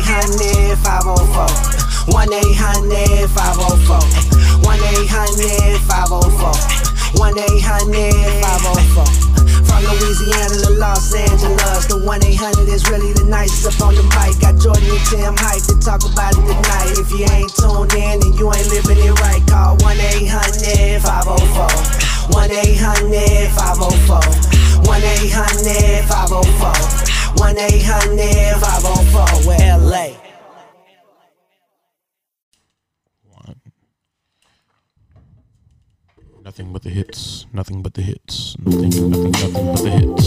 800 504. 1 800 504. 1 800 504. 1 800 504. From Louisiana to Los Angeles, the 1 800 is really the nicest up on the mic. Got Jordan and Tim hype to talk about it tonight. If you ain't tuned in and you ain't living it right, call 1 800 504. 1 800 504. 1 800 504. 1 800 504. LA. Nothing but the hits. Nothing but the hits. Nothing, nothing, nothing but the hits.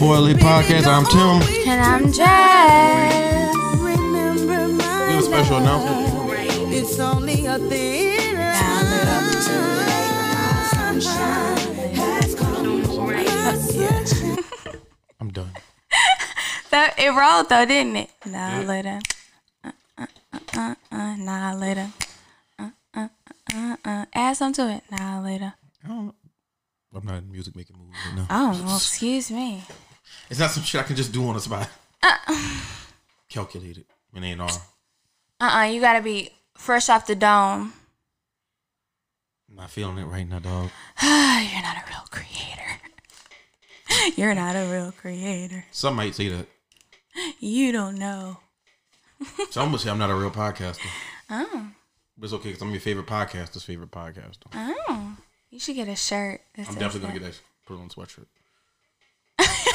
800 504 Podcast. I'm Tim. And I'm Jazz. Remember my We have a special announcement. It's only a thin Sunshine has come. No more rain. I'm done. That it rolled though, didn't it? Nah, later. Uh, uh, uh, uh, uh, nah, later. Uh, uh, uh, uh, uh. Add something to it. Nah, later. I don't know. I'm not in music making moves right now. Oh, well, excuse me. It's not some shit I can just do on the spot. Calculated. It ain't all. Uh, uh you gotta be fresh off the dome. I'm not feeling it right now, dog. You're not a real creator. You're not a real creator. Some might say that. You don't know. Some would say I'm not a real podcaster. Oh, But it's okay because I'm your favorite podcaster's favorite podcaster. oh. You should get a shirt. I'm definitely gonna get that. Put it on a sweatshirt.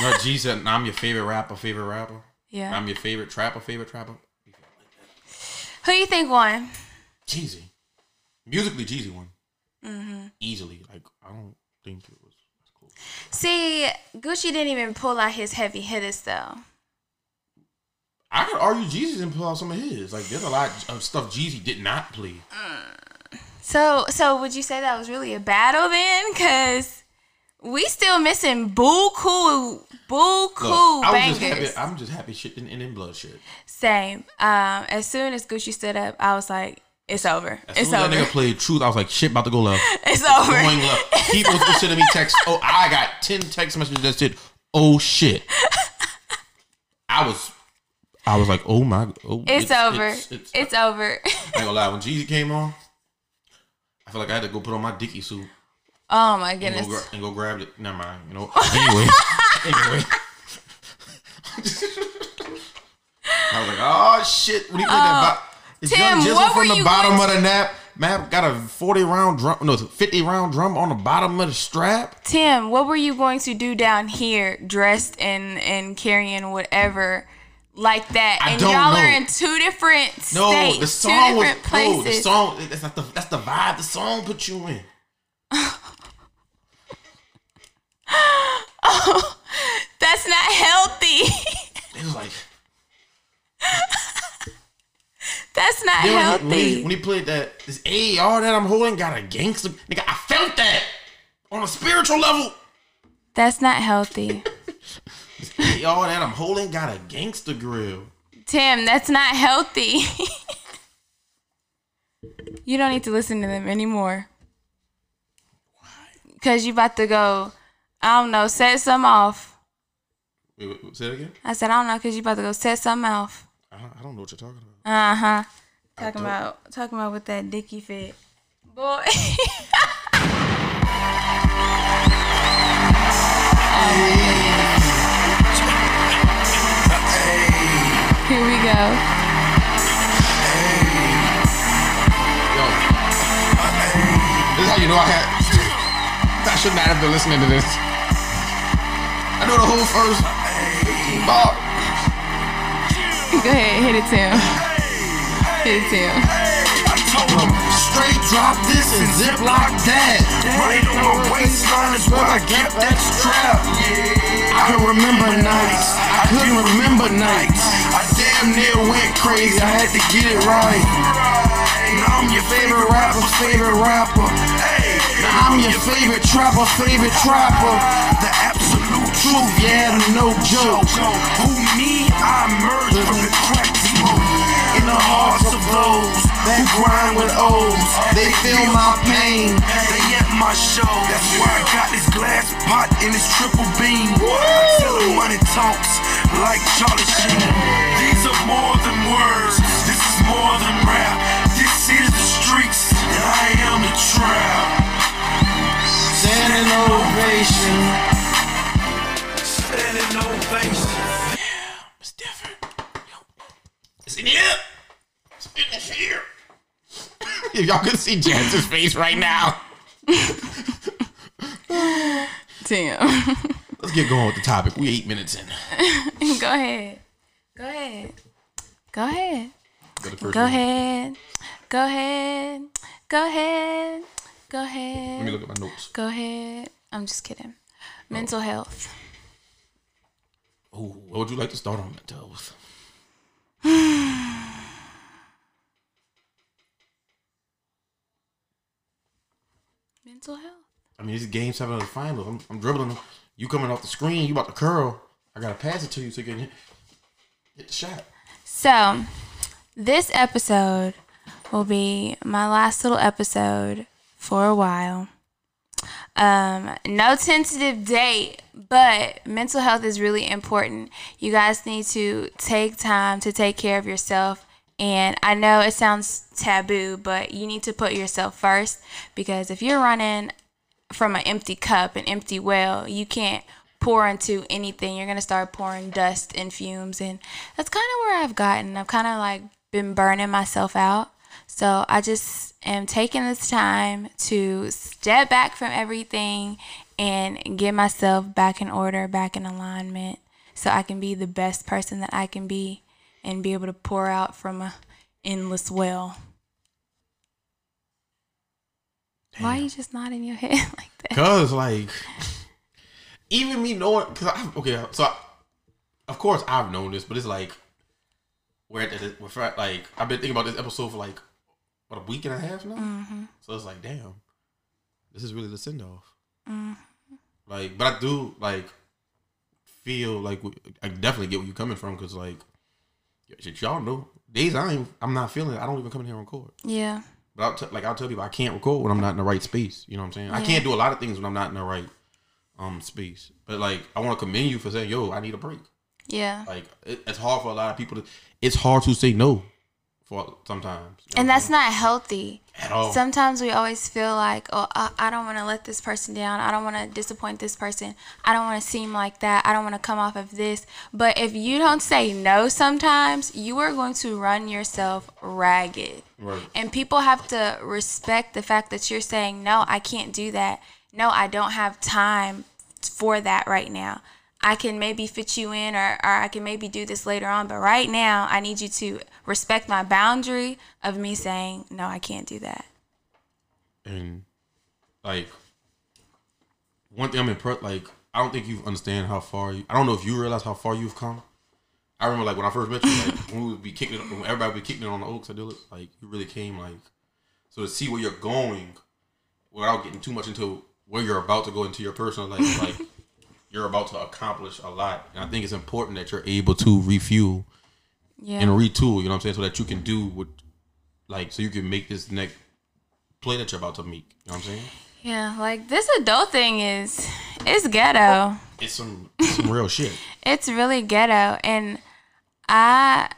Know, G said, "I'm your favorite rapper, favorite rapper. Yeah. I'm your favorite trapper, favorite trapper." Who you think won? Jeezy, musically, Jeezy won Mm-hmm. easily. Like I don't think it was. That's cool. See, Gucci didn't even pull out his heavy hitters though. I could argue Jeezy didn't pull out some of his. Like there's a lot of stuff Jeezy did not play. So, so would you say that was really a battle then? Cause we still missing boo cool, boo cool bangers. just happy. I'm just happy shit didn't end in bloodshed. Same. Um, as soon as Gucci stood up, I was like, "It's over. As it's soon as over. that nigga played Truth, I was like, shit about to go left. it's over." Going left. People was sending me text. Oh, I got ten text messages that said, "Oh shit." I was, I was like, "Oh my, oh." It's, over. It's, It's, it's- over. I ain't gonna lie. When Jeezy came on, I feel like I had to go put on my Dickie suit oh my and go, goodness. gra- and go grab it. Never mind. You know. Anyway, anyway. I was like, oh shit. When he played that, oh, bo- is Tim, Young Jizzle what from the bottom of the nap map got a forty round drum, no, fifty round drum on the bottom of the strap. Tim, what were you going to do down here, dressed and and carrying whatever like that? I and y'all are in two different No, states, the two song was different no, the song. That's not the that's the vibe the song put you in. Oh, that's not healthy. It was like That's not then healthy. when, he, when he played that this AR that I'm holding got a gangster nigga. I felt that on a spiritual level. That's not healthy. AR that I'm holding got a gangster grill. Tim, that's not healthy. you don't need to listen to them anymore. Why? Cause you about to go, I don't know, set some off. Wait, wait, wait, say that again. I said I don't know, cause you about to go set something off. I don't, I don't know what you're talking about. Uh huh. Talking about talking about with that dicky fit, boy. Here we go. Yo, this is how you know I had. I should not have been listening to this. I know the whole first bar. Go ahead, hit it, Tim. Hit it, Tim. Straight drop this and zip lock that. Right on my waistline is where I kept that strap. I can remember nights. I couldn't remember nights. I damn near went crazy. I had to get it right. Now I'm your favorite rapper, favorite rapper. Now I'm your favorite trapper, favorite trapper. The absolute truth, yeah, no joke. Who me? I emerged from the crack smoke. In the hearts of those who grind with O's, they feel my pain. They at my show. That's why I got this glass pot in this triple beam. I tell them money talks like Charlie Sheen. These are more than words. This is more than rap. This is the streets, and I am the trap. Standing ovation. if y'all could see Jansen's face right now. Tim. Let's get going with the topic. We eight minutes in. Go ahead. Go ahead. Go ahead. Go, to first Go ahead. Go ahead. Go ahead. Let me look at my notes. Go ahead. I'm just kidding. Mental oh. health. Ooh, what would you like to start on mental health? Mental health. I mean, this is game seven of the finals. I'm, I'm dribbling. You coming off the screen. You about to curl. I gotta pass it to you so you can hit, hit the shot. So, this episode will be my last little episode for a while. Um, no tentative date, but mental health is really important. You guys need to take time to take care of yourself. And I know it sounds taboo, but you need to put yourself first because if you're running from an empty cup, an empty well, you can't pour into anything. You're gonna start pouring dust and fumes, and that's kind of where I've gotten. I've kind of like been burning myself out. So I just am taking this time to step back from everything and get myself back in order, back in alignment, so I can be the best person that I can be and be able to pour out from a endless well. Why are you just nodding your head like that? Cause like, even me knowing, cause I, okay, so I, of course I've known this, but it's like, we're at the, we're like I've been thinking about this episode for like what a week and a half now. Mm-hmm. So it's like, damn, this is really the send off. Mm-hmm. Like, but I do like feel like I definitely get where you're coming from because like, shit, y'all know days I ain't, I'm not feeling. it. I don't even come in here and record. Yeah. But I'll t- like I'll tell people I can't record when I'm not in the right space. You know what I'm saying? I can't do a lot of things when I'm not in the right um space. But like I want to commend you for saying, "Yo, I need a break." Yeah. Like it, it's hard for a lot of people to. It's hard to say no for sometimes. you know what And that's not healthy. at all. Sometimes we always feel like, oh, I, I don't want to let this person down. I don't want to disappoint this person. I don't want to seem like that. I don't want to come off of this. But if you don't say no sometimes, you are going to run yourself ragged. Right. And people have to respect the fact that you're saying, no, I can't do that. No, I don't have time for that right now. I can maybe fit you in or, or I can maybe do this later on. But right now, I need you to respect my boundary of me saying, no, I can't do that. and like one thing I'm impressed. Like I don't think you understand how far. you I don't know if you realize how far you've come. I remember like when I first met you, like when we would be kicking it, when everybody would be kicking it on the Oaks, I do it. Like you really came like so to see where you're going without getting too much into where you're about to go into your personal life. like you're about to accomplish a lot, and I think it's important that you're able to refuel Yeah. and retool. You know what I'm saying, so that you can do what, like, so you can make this next play that you're about to make. You know what I'm saying? yeah. Like this adult thing is, it's ghetto. It's some it's some real shit. It's really ghetto. And I,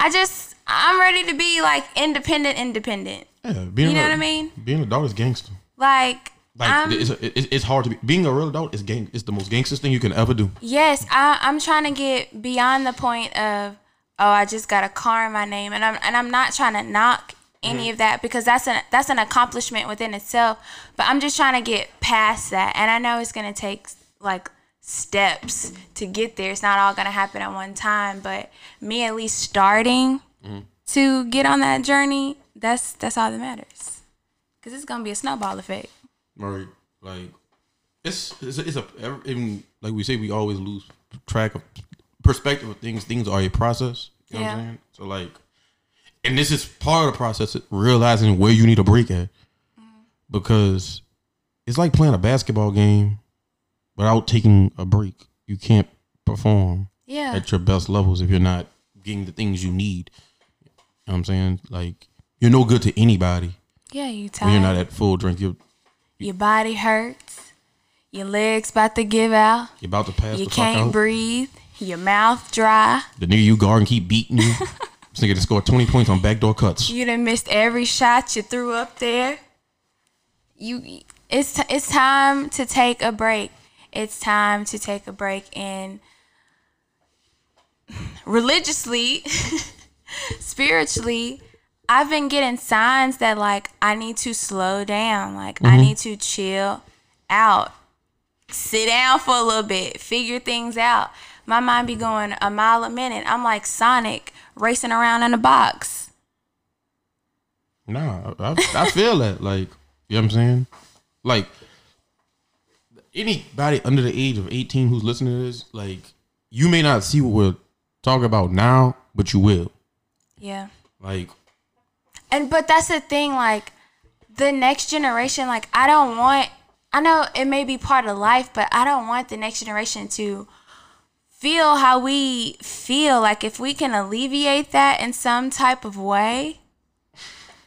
I just, I'm ready to be like independent, independent. Yeah, being You know a- what I mean? Being a adult is gangster. Like, Like I'm, it's, it's it's hard to be. Being a real adult is gang. It's the most gangster thing you can ever do. Yes, I, I'm trying to get beyond the point of oh, I just got a car in my name, and I'm and I'm not trying to knock any mm-hmm. of that because that's an that's an accomplishment within itself. But I'm just trying to get past that, and I know it's gonna take like steps to get there. It's not all gonna happen at one time, but me at least starting mm-hmm. to get on that journey, that's that's all that matters. Cause it's gonna be a snowball effect. Right. Like it's it's a, it's a even like we say we always lose track of perspective of things. Things are a process. You know what I'm Yeah. saying? So like, and this is part of the process. of Realizing where you need a break at, mm-hmm. because it's like playing a basketball game without taking a break. You can't perform Yeah. at your best levels if you're not getting the things you need. You know what I'm saying? Like you're no good to anybody Yeah, you when you're not at full drink. You're Your body hurts. Your legs about to give out. you're about to pass You can't breathe. Your mouth dry. The nigga you guard and keep beating you. this nigga just scored 20 points on backdoor cuts. You done missed every shot you threw up there. You, it's it's time to take a break. It's time to take a break and religiously, spiritually, I've been getting signs that like I need to slow down. Like I mm-hmm. need to chill out. Sit down for a little bit, figure things out. My mind be going a mile a minute. I'm like Sonic racing around in a box. Nah, I, I feel that. Like, you know what I'm saying? Like, anybody under the age of 18 who's listening to this, like, you may not see what we're talking about now, but you will. Yeah. Like, And but that's the thing, like the next generation, like I don't want I know it may be part of life, but I don't want the next generation to feel how we feel. Like if we can alleviate that in some type of way,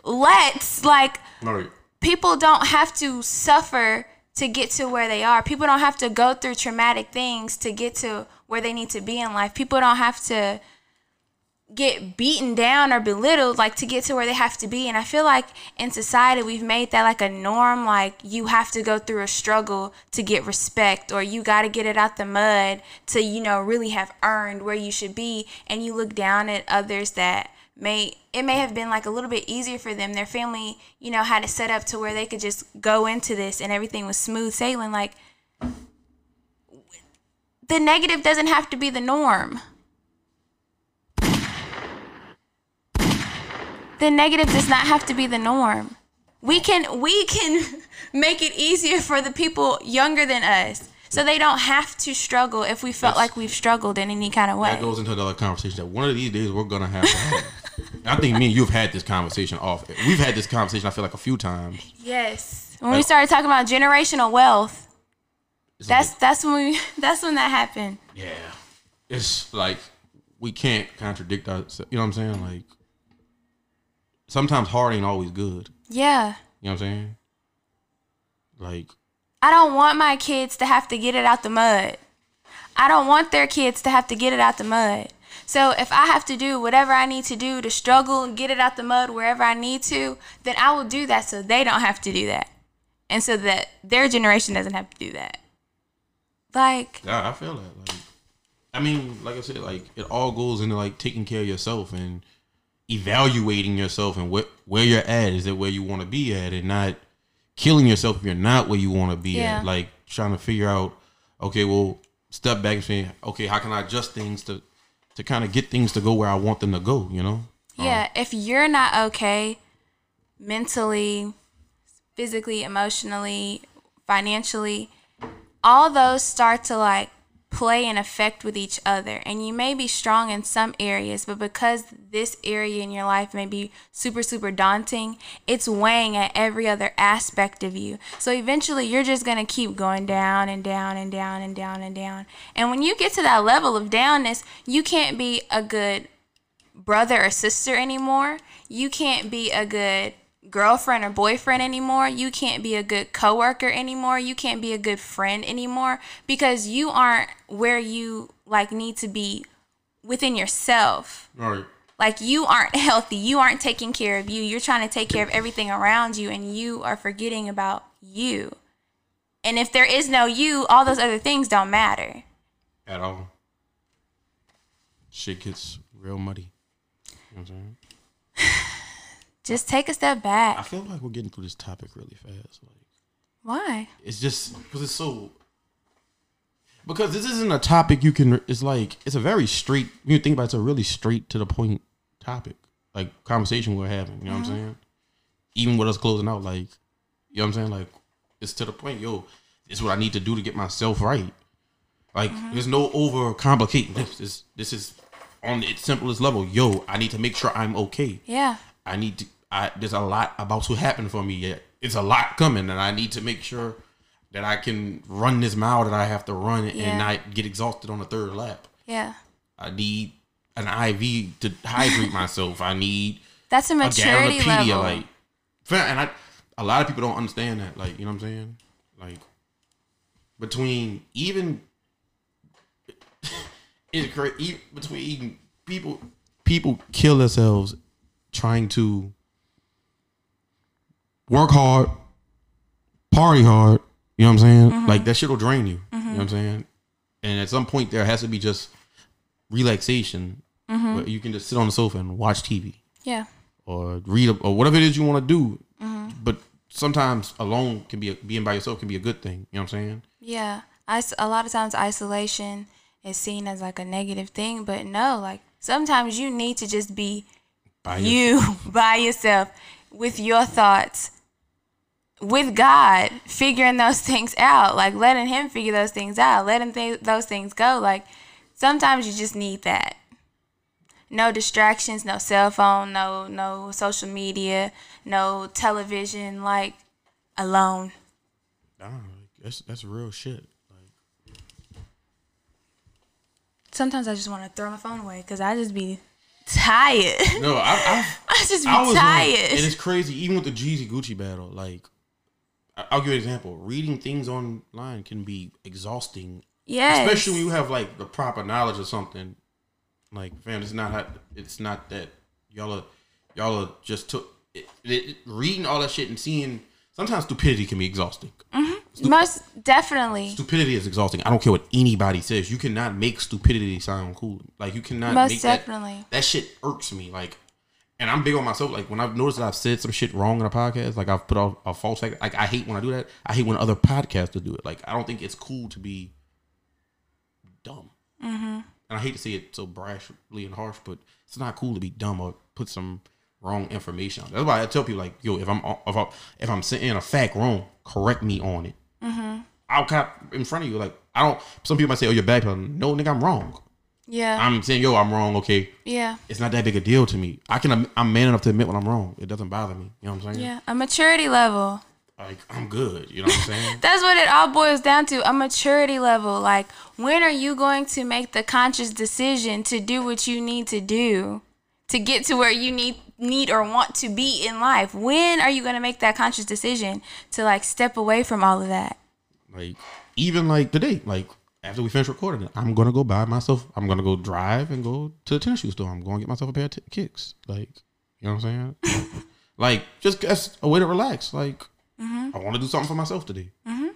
let's like right. people don't have to suffer to get to where they are. People don't have to go through traumatic things to get to where they need to be in life. People don't have to get beaten down or belittled like to get to where they have to be. And I feel like in society we've made that like a norm like you have to go through a struggle to get respect or you got to get it out the mud to you know really have earned where you should be. And you look down at others that may it may have been like a little bit easier for them. Their family you know had it set up to where they could just go into this and everything was smooth sailing. Like the negative doesn't have to be the norm the negative does not have to be the norm we can we can make it easier for the people younger than us so they don't have to struggle if we felt That's- like we've struggled in any kind of way That goes into another conversation that one of these days we're gonna have to have. I think me and you've had this conversation off. We've had this conversation. I feel like a few times. Yes. When we started talking about generational wealth, It's that's like, that's when we that's when that happened. yeah. It's like we can't contradict ourselves. You know what I'm saying? Like sometimes hard ain't always good. Yeah. You know what I'm saying? Like I don't want my kids to have to get it out the mud. I don't want their kids to have to get it out the mud. So if I have to do whatever I need to do to struggle and get it out the mud wherever I need to, then I will do that so they don't have to do that. And so that their generation doesn't have to do that. Like, Yeah, I feel that. Like, I mean, like I said, like it all goes into like taking care of yourself and evaluating yourself and what where you're at. Is it where you want to be at, and not killing yourself if you're not where you want to be Yeah. at. Like trying to figure out, okay, well, step back and say, okay, how can I adjust things to to kind of get things to go where I want them to go? You know? Um, yeah, if you're not okay mentally, physically, emotionally, financially, all those start to like play and affect with each other. And you may be strong in some areas, but because this area in your life may be super, super daunting, it's weighing at every other aspect of you. So eventually you're just going to keep going down and down and down and down and down. And when you get to that level of downness, you can't be a good brother or sister anymore. You can't be a good girlfriend or boyfriend anymore. You can't be a good coworker anymore. You can't be a good friend anymore because you aren't where you like need to be within yourself. Right. Like you aren't healthy. You aren't taking care of you. You're trying to take care of everything around you and you are forgetting about you. And if there is no you, all those other things don't matter. At all. Shit gets real muddy. You know what I'm saying? Just take a step back. I feel like we're getting through this topic really fast. Like Why? it's just because it's so because this isn't a topic you can it's like it's a very straight you think about it, it's a really straight to the point topic like conversation we're having you know what i'm uh-huh. saying even with us closing out like you know what i'm saying like it's to the point yo this is what i need to do to get myself right like uh-huh. there's no over complicating this this this is on its simplest level yo i need to make sure i'm okay Yeah. I need to. I there's a lot about to happen for me yet. It's a lot coming, and I need to make sure that I can run this mile that I have to run Yeah. and not get exhausted on the third lap. Yeah. I need an IV to hydrate myself. I need That's a a maturity Gallopediya, level. like, and I a lot of people don't understand that. Like, you know what I'm saying? Like, between even it's crazy between even people people kill themselves trying to work hard, party hard. You know what I'm saying? Mm-hmm. Like that shit will drain you. You know what I'm saying? And at some point, there has to be just relaxation Mm-hmm. where you can just sit on the sofa and watch TV yeah. or read a, or whatever it is you want to do. Mm-hmm. But sometimes alone can be a, being by yourself can be a good thing. You know what I'm saying? Yeah. Is- a lot of times isolation is seen as like a negative thing, but no, like sometimes you need to just be By you by yourself with your thoughts with God, figuring those things out, like letting him figure those things out, letting th- those things go. Like sometimes you just need that. No distractions, no cell phone, no no social media, no television, like alone. Nah, like, that's that's real shit. Like, Sometimes I just want to throw my phone away because I just be tired. no, I, I I just be I tired. Like, and it's crazy. Even with the Jeezy Gucci battle, like I- I'll give you an example. Reading things online can be exhausting, Yeah. especially when you have like the proper knowledge of something. Like, fam, it's not how, it's not that y'all are y'all are just took it, it, reading all that shit and seeing. Sometimes stupidity can be exhausting. Mm-hmm. Most definitely. Stupidity is exhausting. I don't care what anybody says. You cannot make stupidity sound cool. Like you cannot Most make definitely. that. That shit irks me. Like, and I'm big on myself. Like when I've noticed that I've said some shit wrong in a podcast, like I've put out a false. Like I hate when I do that. I hate when other podcasters do it. Like I don't think it's cool to be dumb. Mm-hmm. And I hate to say it so brashly and harsh, but it's not cool to be dumb or put some wrong information. on. That's why I tell people like, yo, if I'm if I'm if I'm saying a fact wrong, correct me on it. I'll cop in front of you. Like I don't. Some people might say, "Oh, you're backpedaling." No, nigga, I'm wrong. Yeah. I'm saying, "Yo, I'm wrong." Okay, yeah. it's not that big a deal to me. I can. I'm man enough to admit when I'm wrong. It doesn't bother me. You know what I'm saying? Yeah. A maturity level. Like I'm good. You know what I'm saying? That's what it all boils down to a maturity level. Like, when are you going to make the conscious decision to do what you need to do to get to where you need need or want to be in life? When are you going to make that conscious decision to like step away from all of that? like even like today, like after we finish recording it, I'm gonna go buy myself. I'm gonna go drive and go to the tennis shoe store. I'm going to get myself a pair of t- kicks. Like, you know what I'm saying? like, just that's a way to relax. Like, mm-hmm. I want to do something for myself today. Mm-hmm.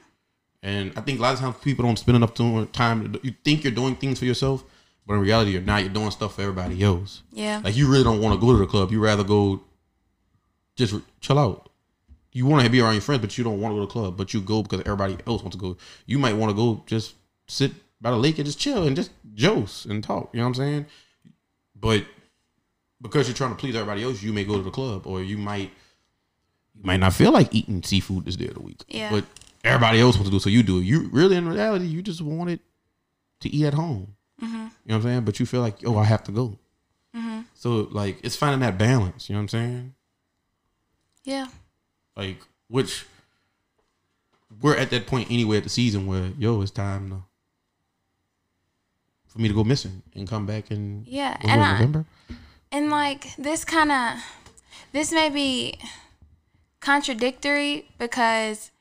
And I think a lot of times people don't spend enough time. You think you're doing things for yourself, but in reality, you're not. You're doing stuff for everybody else. Yeah. Like you really don't want to go to the club. You rather go just re- chill out. You want to be around your friends, but you don't want to go to the club. But you go because everybody else wants to go. You might want to go just sit by the lake and just chill and just jose and talk. You know what I'm saying? But because you're trying to please everybody else, you may go to the club, or you might you might not feel like eating seafood this day of the week. Yeah. But everybody else wants to do, it, so you do it. You really, in reality, you just want it to eat at home. Mm-hmm. You know what I'm saying? But you feel like, oh, I have to go. Mm-hmm. So like it's finding that balance, you know what I'm saying? Yeah. Like which we're at that point anyway at the season where yo, it's time to for me to go missing and come back in Yeah, and I- November. And like this kind of this may be contradictory because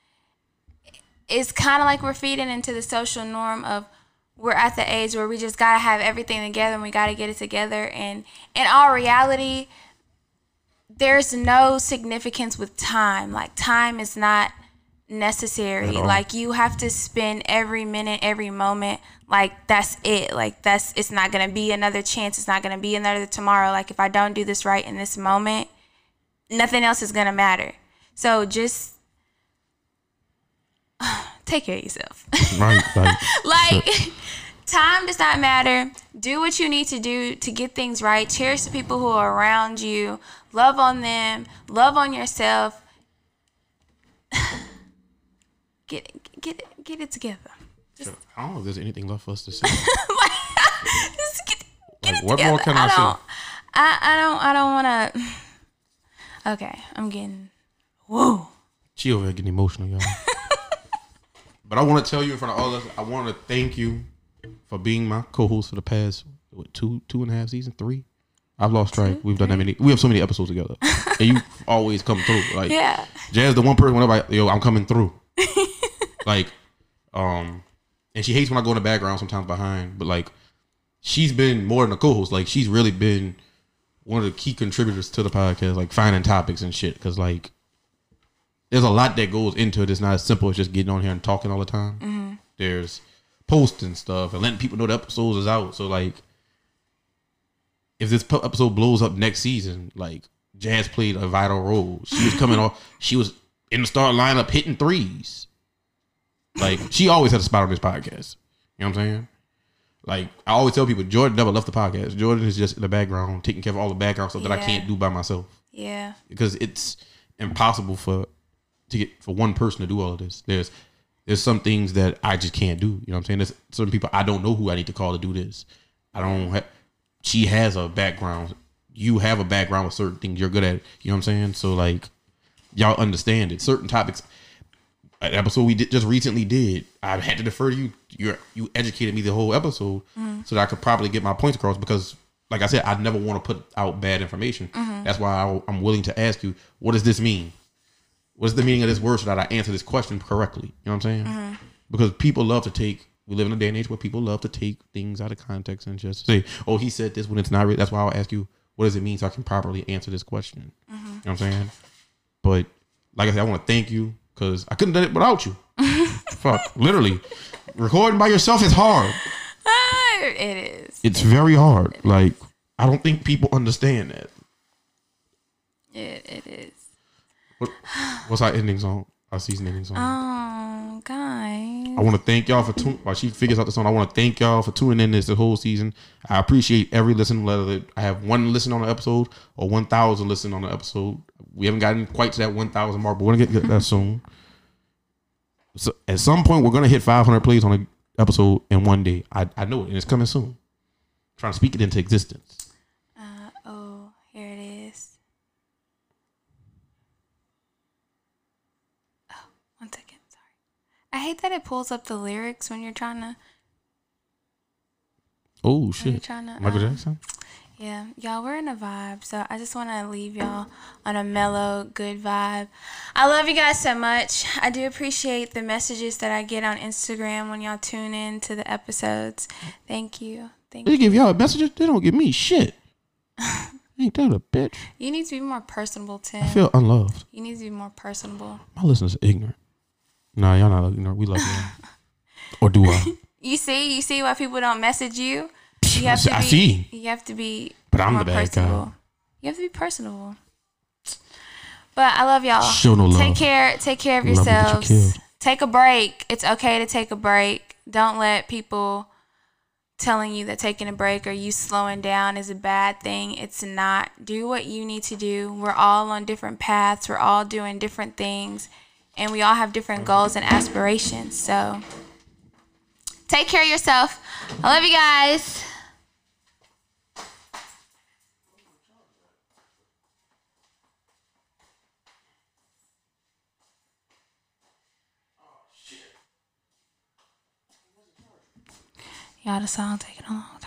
it's kind of like we're feeding into the social norm of we're at the age where we just got to have everything together and we got to get it together and in all reality there's no significance with time like time is not necessary. Like you have to spend every minute every moment like that's it. Like that's it's not gonna be another chance. It's not gonna be another tomorrow. Like if i don't do this right in this moment nothing else is gonna matter. So just take care of yourself. Right, like like time does not matter. Do what you need to do to get things right. Cherish the people who are around you. Love on them. Love on yourself get get get it together I don't know if there's anything left for us to say. Just get, get Like, it what more can I say? I, I don't I don't want to okay i'm getting whoa She over here getting emotional, y'all. but I want to tell you in front of all of us, I want to thank you for being my co-host for the past what, two, two and a half seasons, three. I've lost track. We've done that many. We have so many episodes together, and you always come through. Like yeah Jazz, the one person whenever I, yo, I'm coming through. like, um, and she hates when I go in the background sometimes behind, but like, she's been more than a co-host. Like, she's really been one of the key contributors to the podcast, like finding topics and shit. Cause like, there's a lot that goes into it. It's not as simple as just getting on here and talking all the time. There's posting stuff and letting people know the episodes is out. So like, if this episode blows up next season, like Jazz played a vital role. She was coming off. She was in the start lineup hitting threes. Like she always had a spot on this podcast. You know what I'm saying? Like I always tell people, Jordan never left the podcast. Jordan is just in the background, taking care of all the background stuff that I can't do by myself yeah because it's impossible for to get for one person to do all of this. There's there's some things that I just can't do. You know what I'm saying? There's certain people I don't know who I need to call to do this. I don't have. She has a background. You have a background with certain things you're good at. You know what I'm saying? So like, y'all understand it. Certain topics. An episode we did just recently did. I had to defer to you. You you educated me the whole episode mm-hmm. so that I could properly get my points across because. Like I said, I never want to put out bad information. Mm-hmm. That's why I, I'm willing to ask you, what does this mean? What's the meaning of this word so that I answer this question correctly? You know what I'm saying? Mm-hmm. Because people love to take. We live in a day and age where people love to take things out of context and just say, "Oh, he said this when it's not." Really. That's why I'll ask you, "What does it mean?" So I can properly answer this question. You know what I'm saying? But like I said, I want to thank you because I couldn't have done it without you. Fuck, literally, recording by yourself is hard. Ah, it is It's very hard. Like I don't think people understand that. it, it is What, what's our ending song? Our season ending song. oh guys I want to thank y'all for tuning. While she figures out the song, I want to thank y'all for tuning in this the whole season. I appreciate every listen. Whether I have one listen on the episode or one thousand listen on the episode, we haven't gotten quite to that one thousand mark, but we're gonna get get that soon. So at some point, we're gonna hit five hundred plays on an episode in one day. I I know it, and it's coming soon. trying to speak it into existence. uh, oh here it is oh one second sorry i hate that it pulls up the lyrics when you're trying to Oh shit, trying to Michael um, Jackson. Yeah, y'all, we're in a vibe. So I just want to leave y'all on a mellow, good vibe. I love you guys so much. I do appreciate the messages that I get on Instagram when y'all tune in to the episodes. Thank you. Thank you. They you. give y'all messages. They don't give me shit. Ain't that a bitch? You need to be more personable, Tim. I feel unloved. You need to be more personable. My listeners are ignorant. Nah, y'all not ignorant. We love you. or do I? You see, you see why people don't message you. You have I see- to I be. see. You have to be. But I'm the bad guy. personable. You have to be personable. But I love y'all. Show no love. Take care. Take care of get you yourselves. Take a break. It's okay to take a break. Don't let people telling you that taking a break or you slowing down is a bad thing. It's not. Do what you need to do. We're all on different paths. We're all doing different things, and we all have different goals and aspirations. So take care of yourself. I love you guys. The song taking a